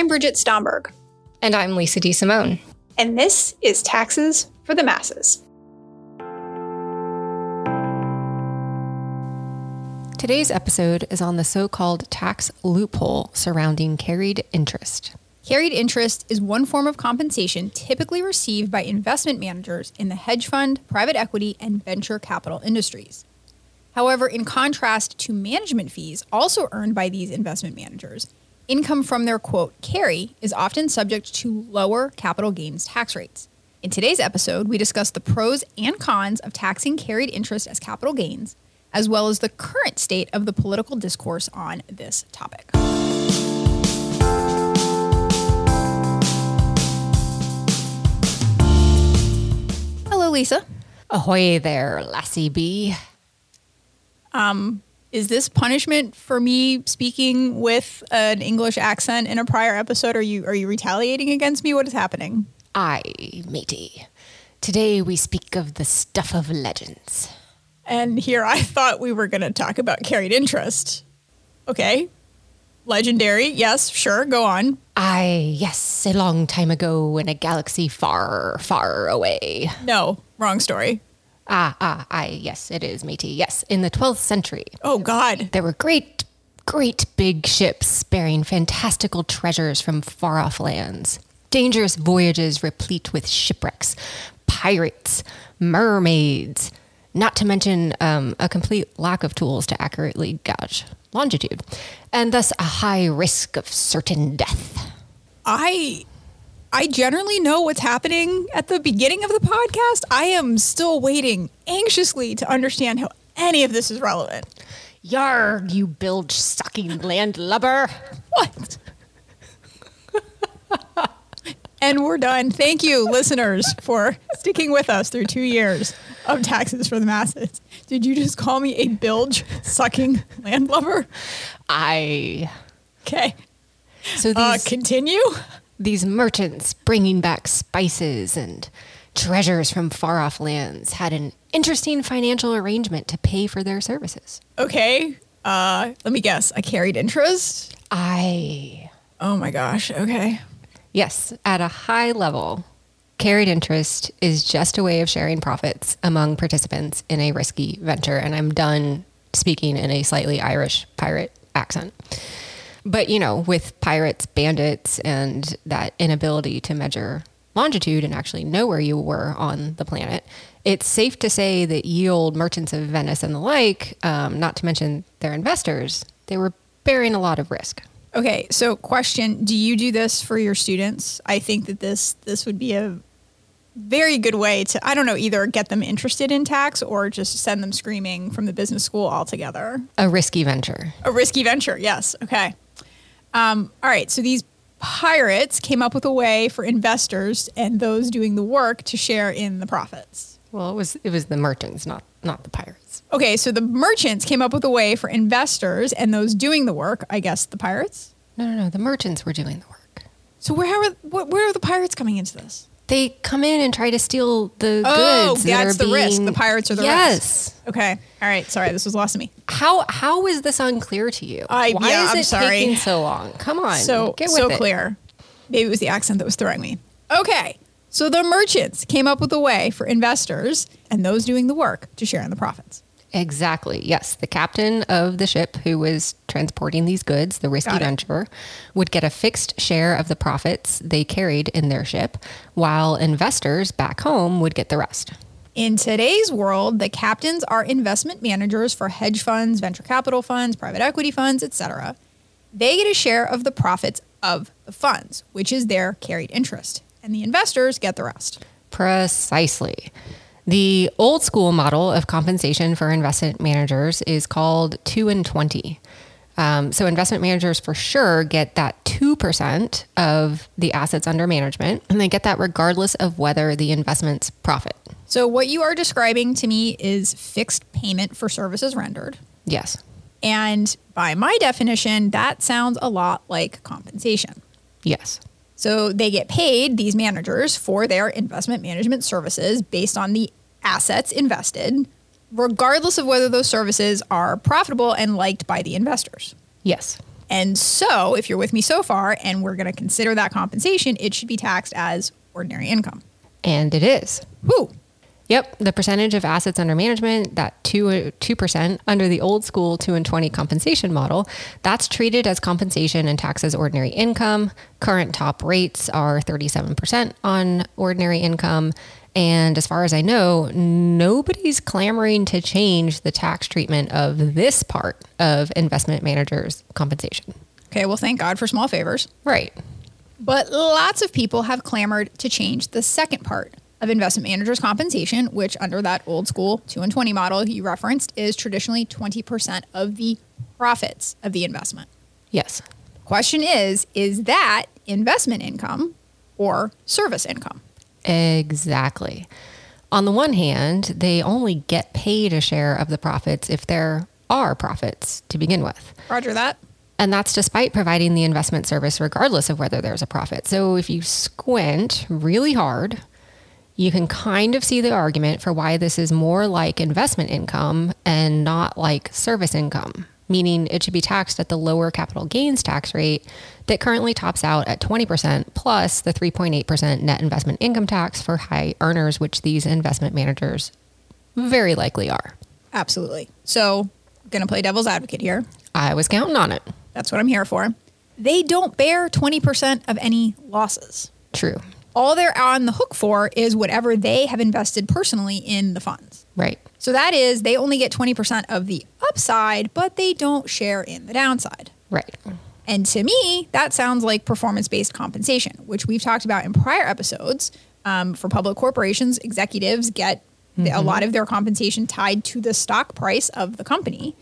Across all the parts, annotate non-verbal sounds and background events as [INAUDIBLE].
I'm Bridget Stomberg. And I'm Lisa De Simone. And this is Taxes for the Masses. Today's episode is on the so called tax loophole surrounding carried interest. Carried interest is one form of compensation typically received by investment managers in the hedge fund, private equity, and venture capital industries. However, in contrast to management fees also earned by these investment managers, income from their quote carry is often subject to lower capital gains tax rates. In today's episode, we discuss the pros and cons of taxing carried interest as capital gains, as well as the current state of the political discourse on this topic. Hello, Lisa. Ahoy there, Lassie B. Um, is this punishment for me speaking with an English accent in a prior episode? Are you are you retaliating against me? What is happening? Aye, matey. Today we speak of the stuff of legends. And here I thought we were going to talk about carried interest. Okay. Legendary. Yes, sure. Go on. Aye, yes, a long time ago in a galaxy far, far away. No, wrong story. Ah, ah, aye, yes, it is, matey. Yes, in the 12th century, Oh, God. there were great, great big ships bearing fantastical treasures from far off lands. Dangerous voyages replete with shipwrecks, pirates, mermaids, not to mention um, a complete lack of tools to accurately gauge longitude, and thus a high risk of certain death. I I generally know what's happening at the beginning of the podcast. I am still waiting anxiously to understand how any of this is relevant. Yar, you bilge sucking landlubber. What? [LAUGHS] and we're done. Thank you, listeners, for sticking with us through two years of taxes for the masses. Did you just call me a bilge sucking landlubber? I. Okay. So these. Uh, continue. These merchants bringing back spices and treasures from far off lands had an interesting financial arrangement to pay for their services. Okay. Uh, let me guess. I carried interest. I. Oh my gosh. Okay. Yes, at a high level, carried interest is just a way of sharing profits among participants in a risky venture. And I'm done speaking in a slightly Irish pirate accent. But, you know, with pirates, bandits, and that inability to measure longitude and actually know where you were on the planet, it's safe to say that ye old merchants of Venice and the like, um, not to mention their investors, they were bearing a lot of risk. Okay. So, question: Do you do this for your students? I think that this this would be a very good way to I don't know either get them interested in tax or just send them screaming from the business school altogether. A risky venture. A risky venture. Yes. Okay. Um, all right. So these pirates came up with a way for investors and those doing the work to share in the profits. Well, it was it was the merchants, not not the pirates. Okay, so the merchants came up with a way for investors and those doing the work, I guess the pirates. No, no, no. The merchants were doing the work. So where how are where are the pirates coming into this? They come in and try to steal the Oh, goods. that that's are the risk. The pirates are the yes. risk. Yes. Okay. All right. Sorry, this was lost to me. How how is this unclear to you? I- Why yeah, is I'm it sorry. taking so long? Come on, So get with so it. clear. Maybe it was the accent that was throwing me. Okay. So the merchants came up with a way for investors and those doing the work to share in the profits. Exactly. Yes, the captain of the ship who was transporting these goods, the risky venture, would get a fixed share of the profits they carried in their ship, while investors back home would get the rest. In today's world, the captains are investment managers for hedge funds, venture capital funds, private equity funds, etc. They get a share of the profits of the funds, which is their carried interest, and the investors get the rest. Precisely. The old school model of compensation for investment managers is called 2 and 20. Um, so, investment managers for sure get that 2% of the assets under management, and they get that regardless of whether the investments profit. So what you are describing to me is fixed payment for services rendered. Yes. And by my definition, that sounds a lot like compensation. Yes. So they get paid, these managers, for their investment management services based on the assets invested, regardless of whether those services are profitable and liked by the investors. Yes. And so, if you're with me so far and we're going to consider that compensation, it should be taxed as ordinary income. And it is. Woo! Yep, the percentage of assets under management, that 2 2% under the old school 2 and 20 compensation model, that's treated as compensation and taxed as ordinary income. Current top rates are 37% on ordinary income. And as far as I know, nobody's clamoring to change the tax treatment of this part of investment managers' compensation. Okay, well, thank God for small favors. Right. But lots of people have clamored to change the second part of investment managers' compensation, which under that old school 2 and 20 model you referenced is traditionally 20% of the profits of the investment. Yes. Question is, is that investment income or service income? Exactly. On the one hand, they only get paid a share of the profits if there are profits to begin with. Roger that. And that's despite providing the investment service, regardless of whether there's a profit. So if you squint really hard, you can kind of see the argument for why this is more like investment income and not like service income, meaning it should be taxed at the lower capital gains tax rate that currently tops out at 20% plus the 3.8% net investment income tax for high earners, which these investment managers very likely are. Absolutely. So, going to play devil's advocate here. I was counting on it. That's what I'm here for. They don't bear 20% of any losses. True. All they're on the hook for is whatever they have invested personally in the funds. Right. So that is, they only get 20% of the upside, but they don't share in the downside. Right. And to me, that sounds like performance based compensation, which we've talked about in prior episodes. Um, for public corporations, executives get the, a lot of their compensation tied to the stock price of the company.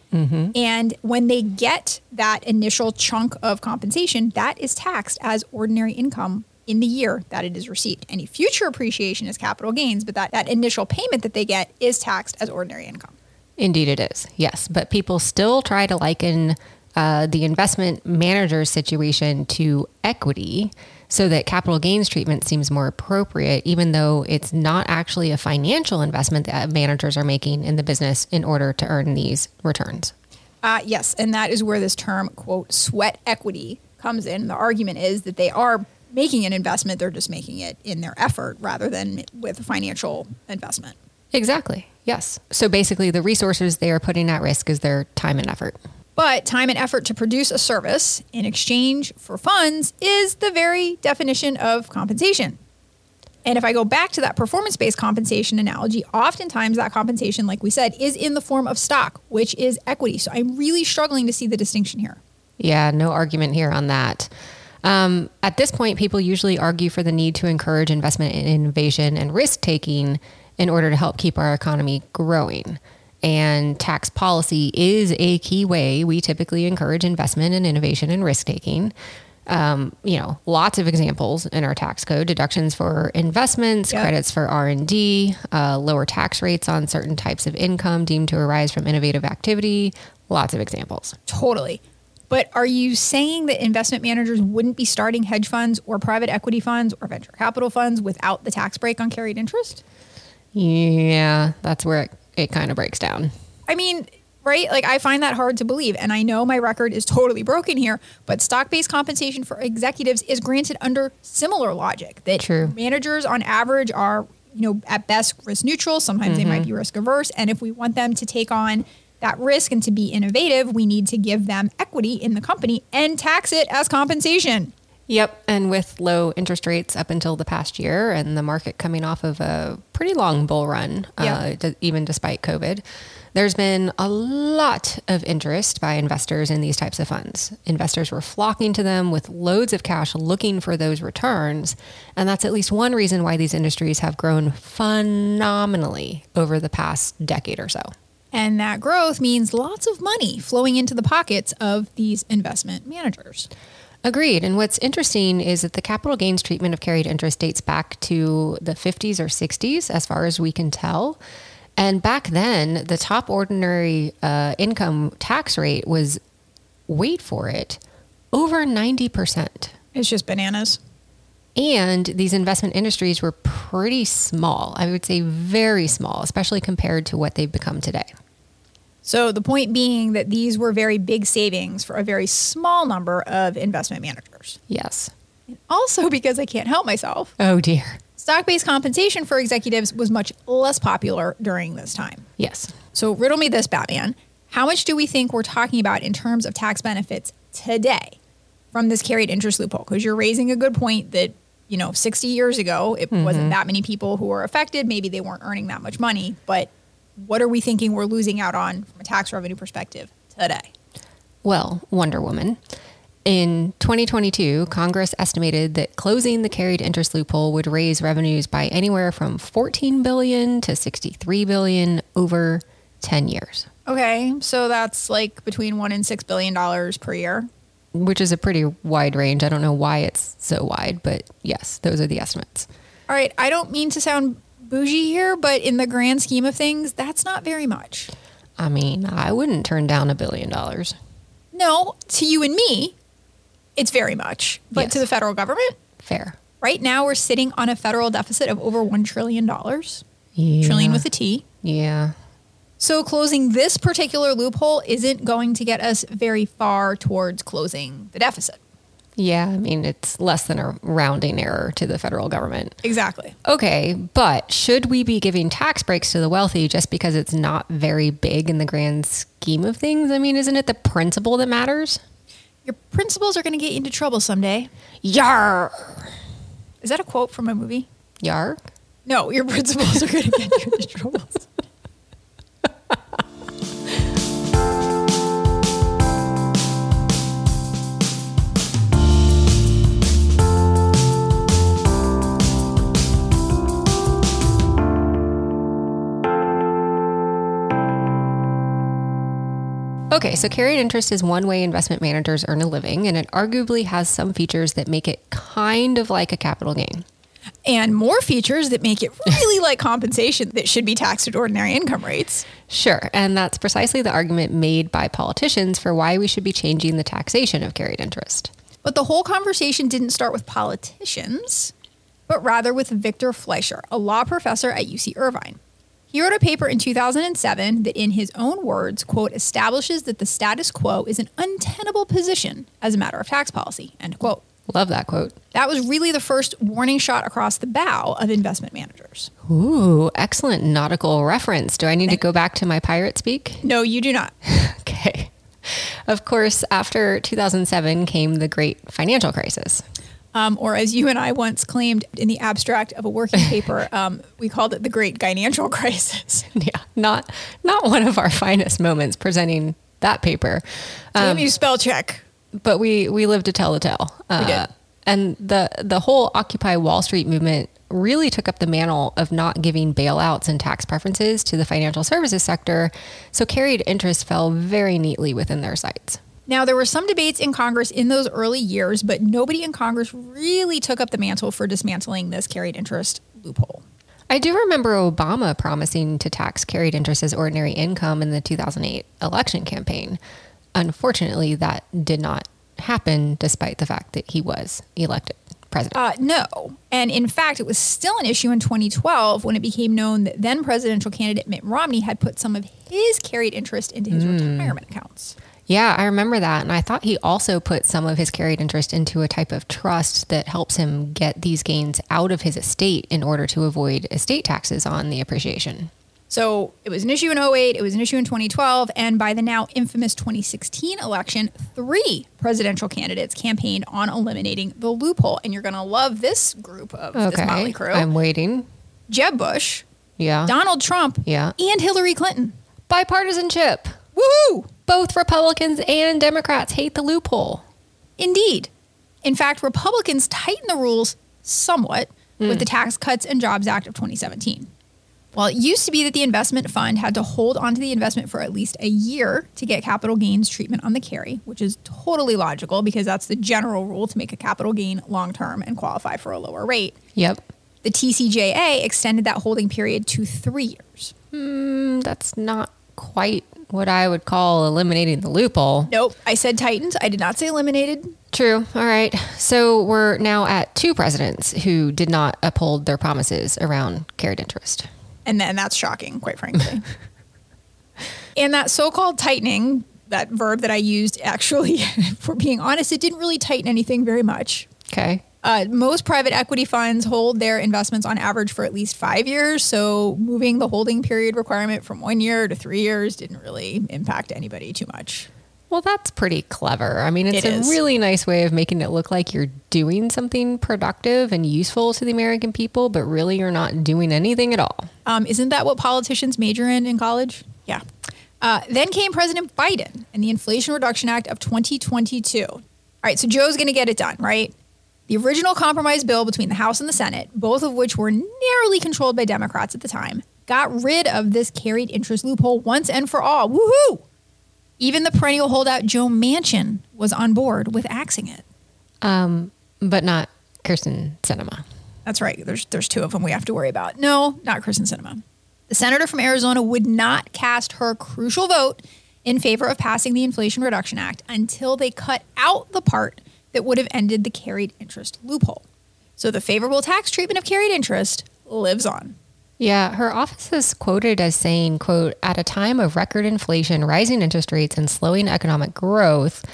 And when they get that initial chunk of compensation, that is taxed as ordinary income in the year that it is received. Any future appreciation is capital gains, but that, that initial payment that they get is taxed as ordinary income. Indeed, it is. Yes. But people still try to liken uh, the investment manager situation to equity so that capital gains treatment seems more appropriate, even though it's not actually a financial investment that managers are making in the business in order to earn these returns. Uh, yes, and that is where this term, quote, sweat equity comes in. The argument is that they are making an investment, they're just making it in their effort rather than with financial investment. Exactly. Yes. So basically, the resources they are putting at risk is their time and effort. But time and effort to produce a service in exchange for funds is the very definition of compensation. And if I go back to that performance based compensation analogy, oftentimes that compensation, like we said, is in the form of stock, which is equity. So I'm really struggling to see the distinction here. Yeah, no argument here on that. Um, at this point, people usually argue for the need to encourage investment in innovation and risk taking in order to help keep our economy growing. And tax policy is a key way we typically encourage investment in innovation and risk taking. Um, you know, lots of examples in our tax code: deductions for investments, Yep. credits for R and D, uh, lower tax rates on certain types of income deemed to arise from innovative activity. Lots of examples. Totally. But are you saying that investment managers wouldn't be starting hedge funds or private equity funds or venture capital funds without the tax break on carried interest? Yeah, that's where it, it kind of breaks down. I mean, right? Like, I find that hard to believe. And I know my record is totally broken here, but stock based compensation for executives is granted under similar logic that True. managers on average are, you know, at best risk neutral. Sometimes they might mm-hmm. be risk averse. And if we want them to take on that risk and to be innovative, we need to give them equity in the company and tax it as compensation. Yep. And with low interest rates up until the past year and the market coming off of a pretty long bull run, uh, d- even despite COVID, there's been a lot of interest by investors in these types of funds. Investors were flocking to them with loads of cash looking for those returns. And that's at least one reason why these industries have grown phenomenally over the past decade or so. And that growth means lots of money flowing into the pockets of these investment managers. Agreed. And what's interesting is that the capital gains treatment of carried interest dates back to the 50s or 60s, as far as we can tell. And back then, the top ordinary uh, income tax rate was, wait for it, over 90%. It's just bananas. And these investment industries were pretty small. I would say very small, especially compared to what they've become today. So the point being that these were very big savings for a very small number of investment managers. Yes. Also, [LAUGHS] because I can't help myself, Oh dear. stock based compensation for executives was much less popular during this time. Yes. So, riddle me this, Batman. How much do we think we're talking about in terms of tax benefits today from this carried interest loophole? Because you're raising a good point that, you know, 60 years ago, it mm-hmm. wasn't that many people who were affected. Maybe they weren't earning that much money. But what are we thinking we're losing out on from a tax revenue perspective today? Well, Wonder Woman. In 2022, Congress estimated that closing the carried interest loophole would raise revenues by anywhere from 14 billion to 63 billion over 10 years, Okay, so that's like between one and six billion dollars per year. Which is a pretty wide range. I don't know why it's so wide, but yes, those are the estimates. All right, I don't mean to sound bougie here, but in the grand scheme of things, that's not very much. I mean, I wouldn't turn down a billion dollars. No, to you and me, it's very much. But Yes. to the federal government, Fair. right now we're sitting on a federal deficit of over $1 trillion. Yeah. Trillion with a T. Yeah. So closing this particular loophole isn't going to get us very far towards closing the deficit. Yeah. I mean, it's less than a rounding error to the federal government. Exactly. Okay, but should we be giving tax breaks to the wealthy just because it's not very big in the grand scheme of things? I mean, isn't it the principle that matters? Your principles are going to get you into trouble someday. Yar. Is that a quote from a movie? Yar? No, your [LAUGHS] principles are going to get you into trouble. Okay, so carried interest is one way investment managers earn a living, and it arguably has some features that make it kind of like a capital gain. and more features that make it really [LAUGHS] like compensation that should be taxed at ordinary income rates. Sure, and that's precisely the argument made by politicians for why we should be changing the taxation of carried interest. But the whole conversation didn't start with politicians, but rather with Victor Fleischer, a law professor at UC Irvine. He wrote a paper in 2007 that, in his own words, quote, establishes that the status quo is an untenable position as a matter of tax policy, end quote. Love that quote. That was really the first warning shot across the bow of investment managers. Ooh, excellent nautical reference. Do I need to go back to my pirate speak? No, you do not. [LAUGHS] Okay. Of course, after 2007 came the great financial crisis. Um, or as you and I once claimed in the abstract of a working [LAUGHS] paper, um, we called it the Great Financial [LAUGHS] Crisis. Yeah, not not one of our finest moments presenting that paper. Damn you, spell check. but we we lived to tell the tale. Uh, did. And the the whole Occupy Wall Street movement really took up the mantle of not giving bailouts and tax preferences to the financial services sector, so carried interest fell very neatly within their sights. Now, there were some debates in Congress in those early years, but nobody in Congress really took up the mantle for dismantling this carried interest loophole. I do remember Obama promising to tax carried interest as ordinary income in the 2008 election campaign. Unfortunately, that did not happen despite the fact that he was elected president. Uh, no. And in fact, it was still an issue in 2012 when it became known that then presidential candidate Mitt Romney had put some of his carried interest into his retirement accounts. Yeah, I remember that. And I thought he also put some of his carried interest into a type of trust that helps him get these gains out of his estate in order to avoid estate taxes on the appreciation. So it was an issue in 08, it was an issue in 2012, and by the now infamous 2016 election, three presidential candidates campaigned on eliminating the loophole. And you're going to love this group of this Okay. motley crew I'm waiting. Jeb Bush, Yeah. Donald Trump, Yeah. and Hillary Clinton. Bipartisanship. Woohoo! Both Republicans and Democrats hate the loophole. Indeed. In fact, Republicans tighten the rules somewhat with the Tax Cuts and Jobs Act of 2017. While it used to be that the investment fund had to hold onto the investment for at least a year to get capital gains treatment on the carry, which is totally logical because that's the general rule to make a capital gain long term and qualify for a lower rate. Yep. The TCJA extended that holding period to three years. Mm, that's not quite what I would call eliminating the loophole. Nope, I said tightened. I did not say eliminated. True. All right. So we're now at two presidents who did not uphold their promises around carried interest. And then that's shocking, quite frankly. [LAUGHS] and that so-called tightening, that verb that I used, actually, [LAUGHS] for being honest, it didn't really tighten anything very much. Okay. Uh, most private equity funds hold their investments on average for at least five years. So moving the holding period requirement from one year to three years didn't really impact anybody too much. Well, that's pretty clever. I mean, it's It a really nice way of making it look like you're doing something productive and useful to the American people, but really you're not doing anything at all. Um, isn't that what politicians major in in college? Yeah. Uh, then came President Biden and the Inflation Reduction Act of 2022. All right, so Joe's going to get it done, right? The original compromise bill between the House and the Senate, both of which were narrowly controlled by Democrats at the time, got rid of this carried interest loophole once and for all. Woohoo! Even the perennial holdout Joe Manchin was on board with axing it. Um, but not Kyrsten Sinema. That's right. There's there's two of them we have to worry about. No, not Kristen Sinema. The senator from Arizona would not cast her crucial vote in favor of passing the Inflation Reduction Act until they cut out the part that would have ended the carried interest loophole. So the favorable tax treatment of carried interest lives on. Yeah, her office is quoted as saying, quote, at a time of record inflation, rising interest rates, and slowing economic growth,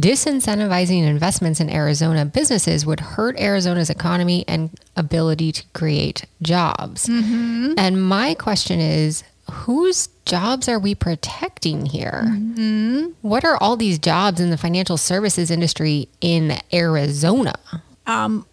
disincentivizing investments in Arizona businesses would hurt Arizona's economy and ability to create jobs. Mm-hmm. And my question is, whose jobs are we protecting here? Mm-hmm. What are all these jobs in the financial services industry in Arizona? Um,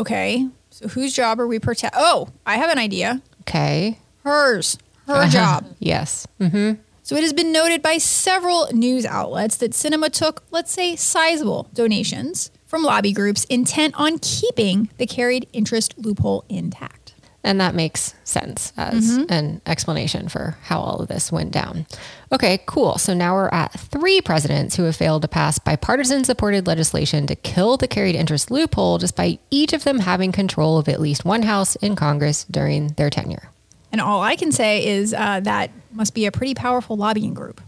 Okay. So whose job are we protect? Oh, I have an idea. Okay. Hers. Her uh-huh. job. Yes. Mm-hmm. So it has been noted by several news outlets that Sinema took, let's say, sizable donations from lobby groups intent on keeping the carried interest loophole intact. And that makes sense as an explanation for how all of this went down. Okay, cool. So now we're at three presidents who have failed to pass bipartisan supported legislation to kill the carried interest loophole, despite each of them having control of at least one house in Congress during their tenure. And all I can say is uh, that must be a pretty powerful lobbying group.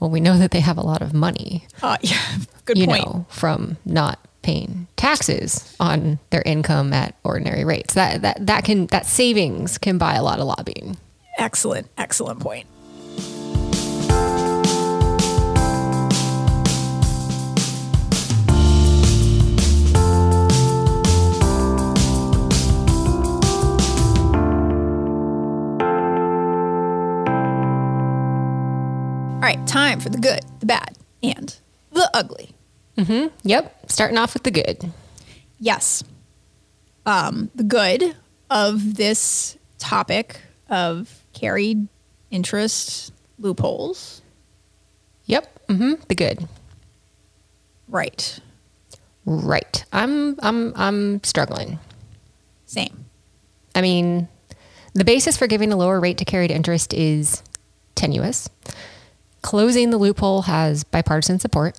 Well, we know that they have a lot of money, Uh, [LAUGHS] yeah, good you point. know, from not paying taxes on their income at ordinary rates. That that that can that savings can buy a lot of lobbying. Excellent, excellent point. All right, time for the good, the bad, and the ugly. Yep, starting off with the good. Yes. Um, the good of this topic of carried interest loopholes. Yep, hmm the good. Right. Right. I'm I'm I'm struggling. Same. I mean, the basis for giving a lower rate to carried interest is tenuous. Closing the loophole has bipartisan support,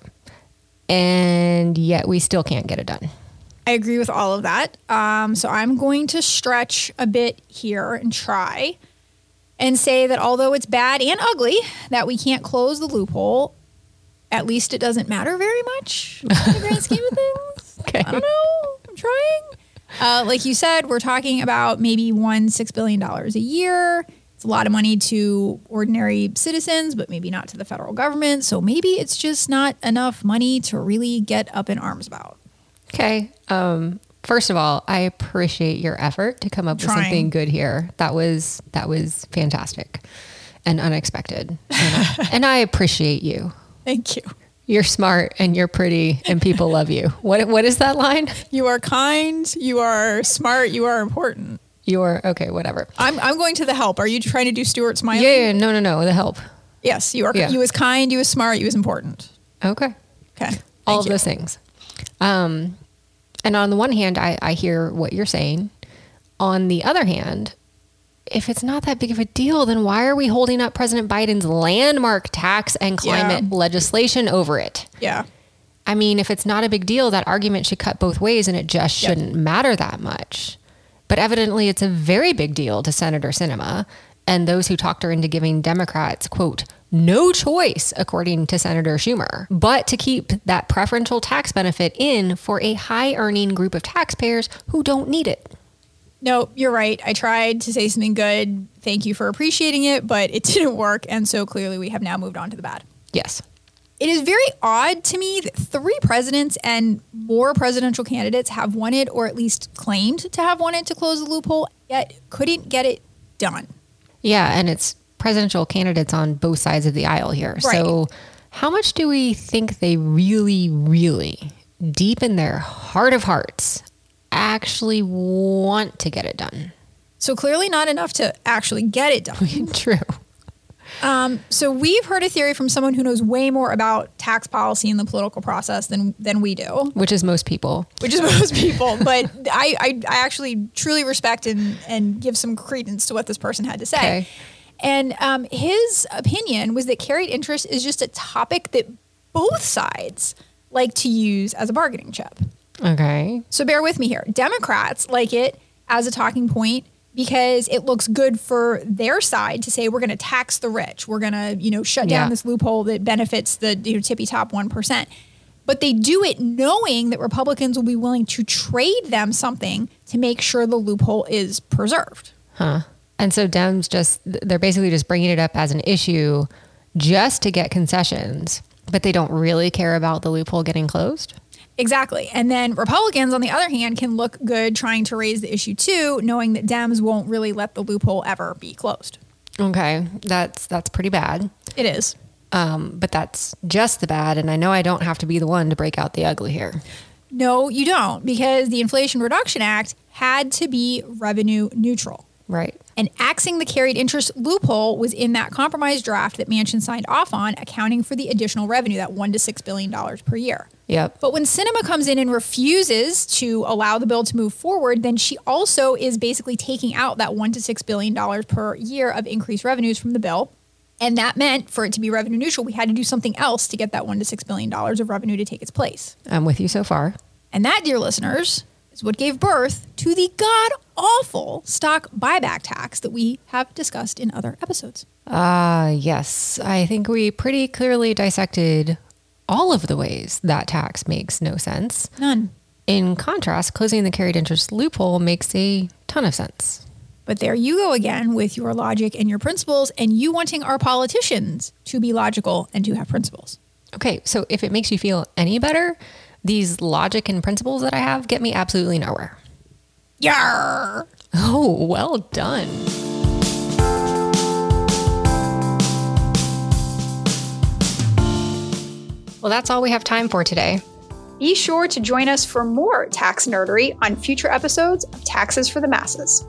and yet we still can't get it done. I agree with all of that. Um, so I'm going to stretch a bit here and try and say that although it's bad and ugly that we can't close the loophole, at least it doesn't matter very much in the [LAUGHS] grand scheme of things. Okay. I don't know. I'm trying. Uh, like you said, we're talking about maybe one six billion dollars a year. It's a lot of money to ordinary citizens, but maybe not to the federal government. So maybe it's just not enough money to really get up in arms about. Okay. Um, first of all, I appreciate your effort to come up with something good here. That was that was fantastic and unexpected, and I, [LAUGHS] and I appreciate you. Thank you. You're smart and you're pretty, and people love you. What what is that line? You are kind. You are smart. You are important. You're okay. Whatever. I'm, I'm going to the help. Are you trying to do Stuart Smalley? Yeah, yeah. No, no, no. The help. Yes, you are. Yeah. You was kind. You was smart. You was important. Okay. Okay. all of you. those things. Um, and on the one hand, I, I hear what you're saying. On the other hand, if it's not that big of a deal, then why are we holding up President Biden's landmark tax and climate Yeah. legislation over it? Yeah. I mean, if it's not a big deal, that argument should cut both ways and it just Yep. shouldn't matter that much. But evidently, it's a very big deal to Senator Sinema and those who talked her into giving Democrats, quote, no choice, according to Senator Schumer, but to keep that preferential tax benefit in for a high earning group of taxpayers who don't need it. No, you're right. I tried to say something good. Thank you for appreciating it, but it [LAUGHS] didn't work. And so clearly we have now moved on to the bad. Yes. It is very odd to me that three presidents and more presidential candidates have wanted, or at least claimed to have wanted, to close the loophole, yet couldn't get it done. Yeah, and it's presidential candidates on both sides of the aisle here. Right. So, how much do we think they really, really, deep in their heart of hearts, actually want to get it done? So clearly not enough to actually get it done. [LAUGHS] True. Um, so we've heard a theory from someone who knows way more about tax policy and the political process than than we do, Which is most people. which is [LAUGHS] most people. But I, I, I actually truly respect and and give some credence to what this person had to say. Okay. And um, his opinion was that carried interest is just a topic that both sides like to use as a bargaining chip. Okay. So bear with me here. Democrats like it as a talking point because it looks good for their side to say we're going to tax the rich. We're going to, you know, shut down Yeah. this loophole that benefits the you know, tippy top 1%. But they do it knowing that Republicans will be willing to trade them something to make sure the loophole is preserved. Huh. And so Dems just, they're basically just bringing it up as an issue just to get concessions, but they don't really care about the loophole getting closed. Exactly. And then Republicans, on the other hand, can look good trying to raise the issue too, knowing that Dems won't really let the loophole ever be closed. Okay. That's, that's pretty bad. It is. Um, but that's just the bad. And I know I don't have to be the one to break out the ugly here. No, you don't, because the Inflation Reduction Act had to be revenue neutral. Right. And axing the carried interest loophole was in that compromise draft that Manchin signed off on, accounting for the additional revenue, that one to six billion dollars per year. Yep. But when Sinema comes in and refuses to allow the bill to move forward, then she also is basically taking out that one to six billion dollars per year of increased revenues from the bill. And that meant for it to be revenue neutral, we had to do something else to get that one to six billion dollars of revenue to take its place. I'm with you so far. And that, dear listeners, is what gave birth to the god awful stock buyback tax that we have discussed in other episodes. Ah, yes. I think we pretty clearly dissected all of the ways that tax makes no sense. None. In contrast, closing the carried interest loophole makes a ton of sense. But there you go again with your logic and your principles, and you wanting our politicians to be logical and to have principles. Okay, so if it makes you feel any better, these logic and principles that I have get me absolutely nowhere. Yarr! Oh, well done. Well, that's all we have time for today. Be sure to join us for more tax nerdery on future episodes of Taxes for the Masses.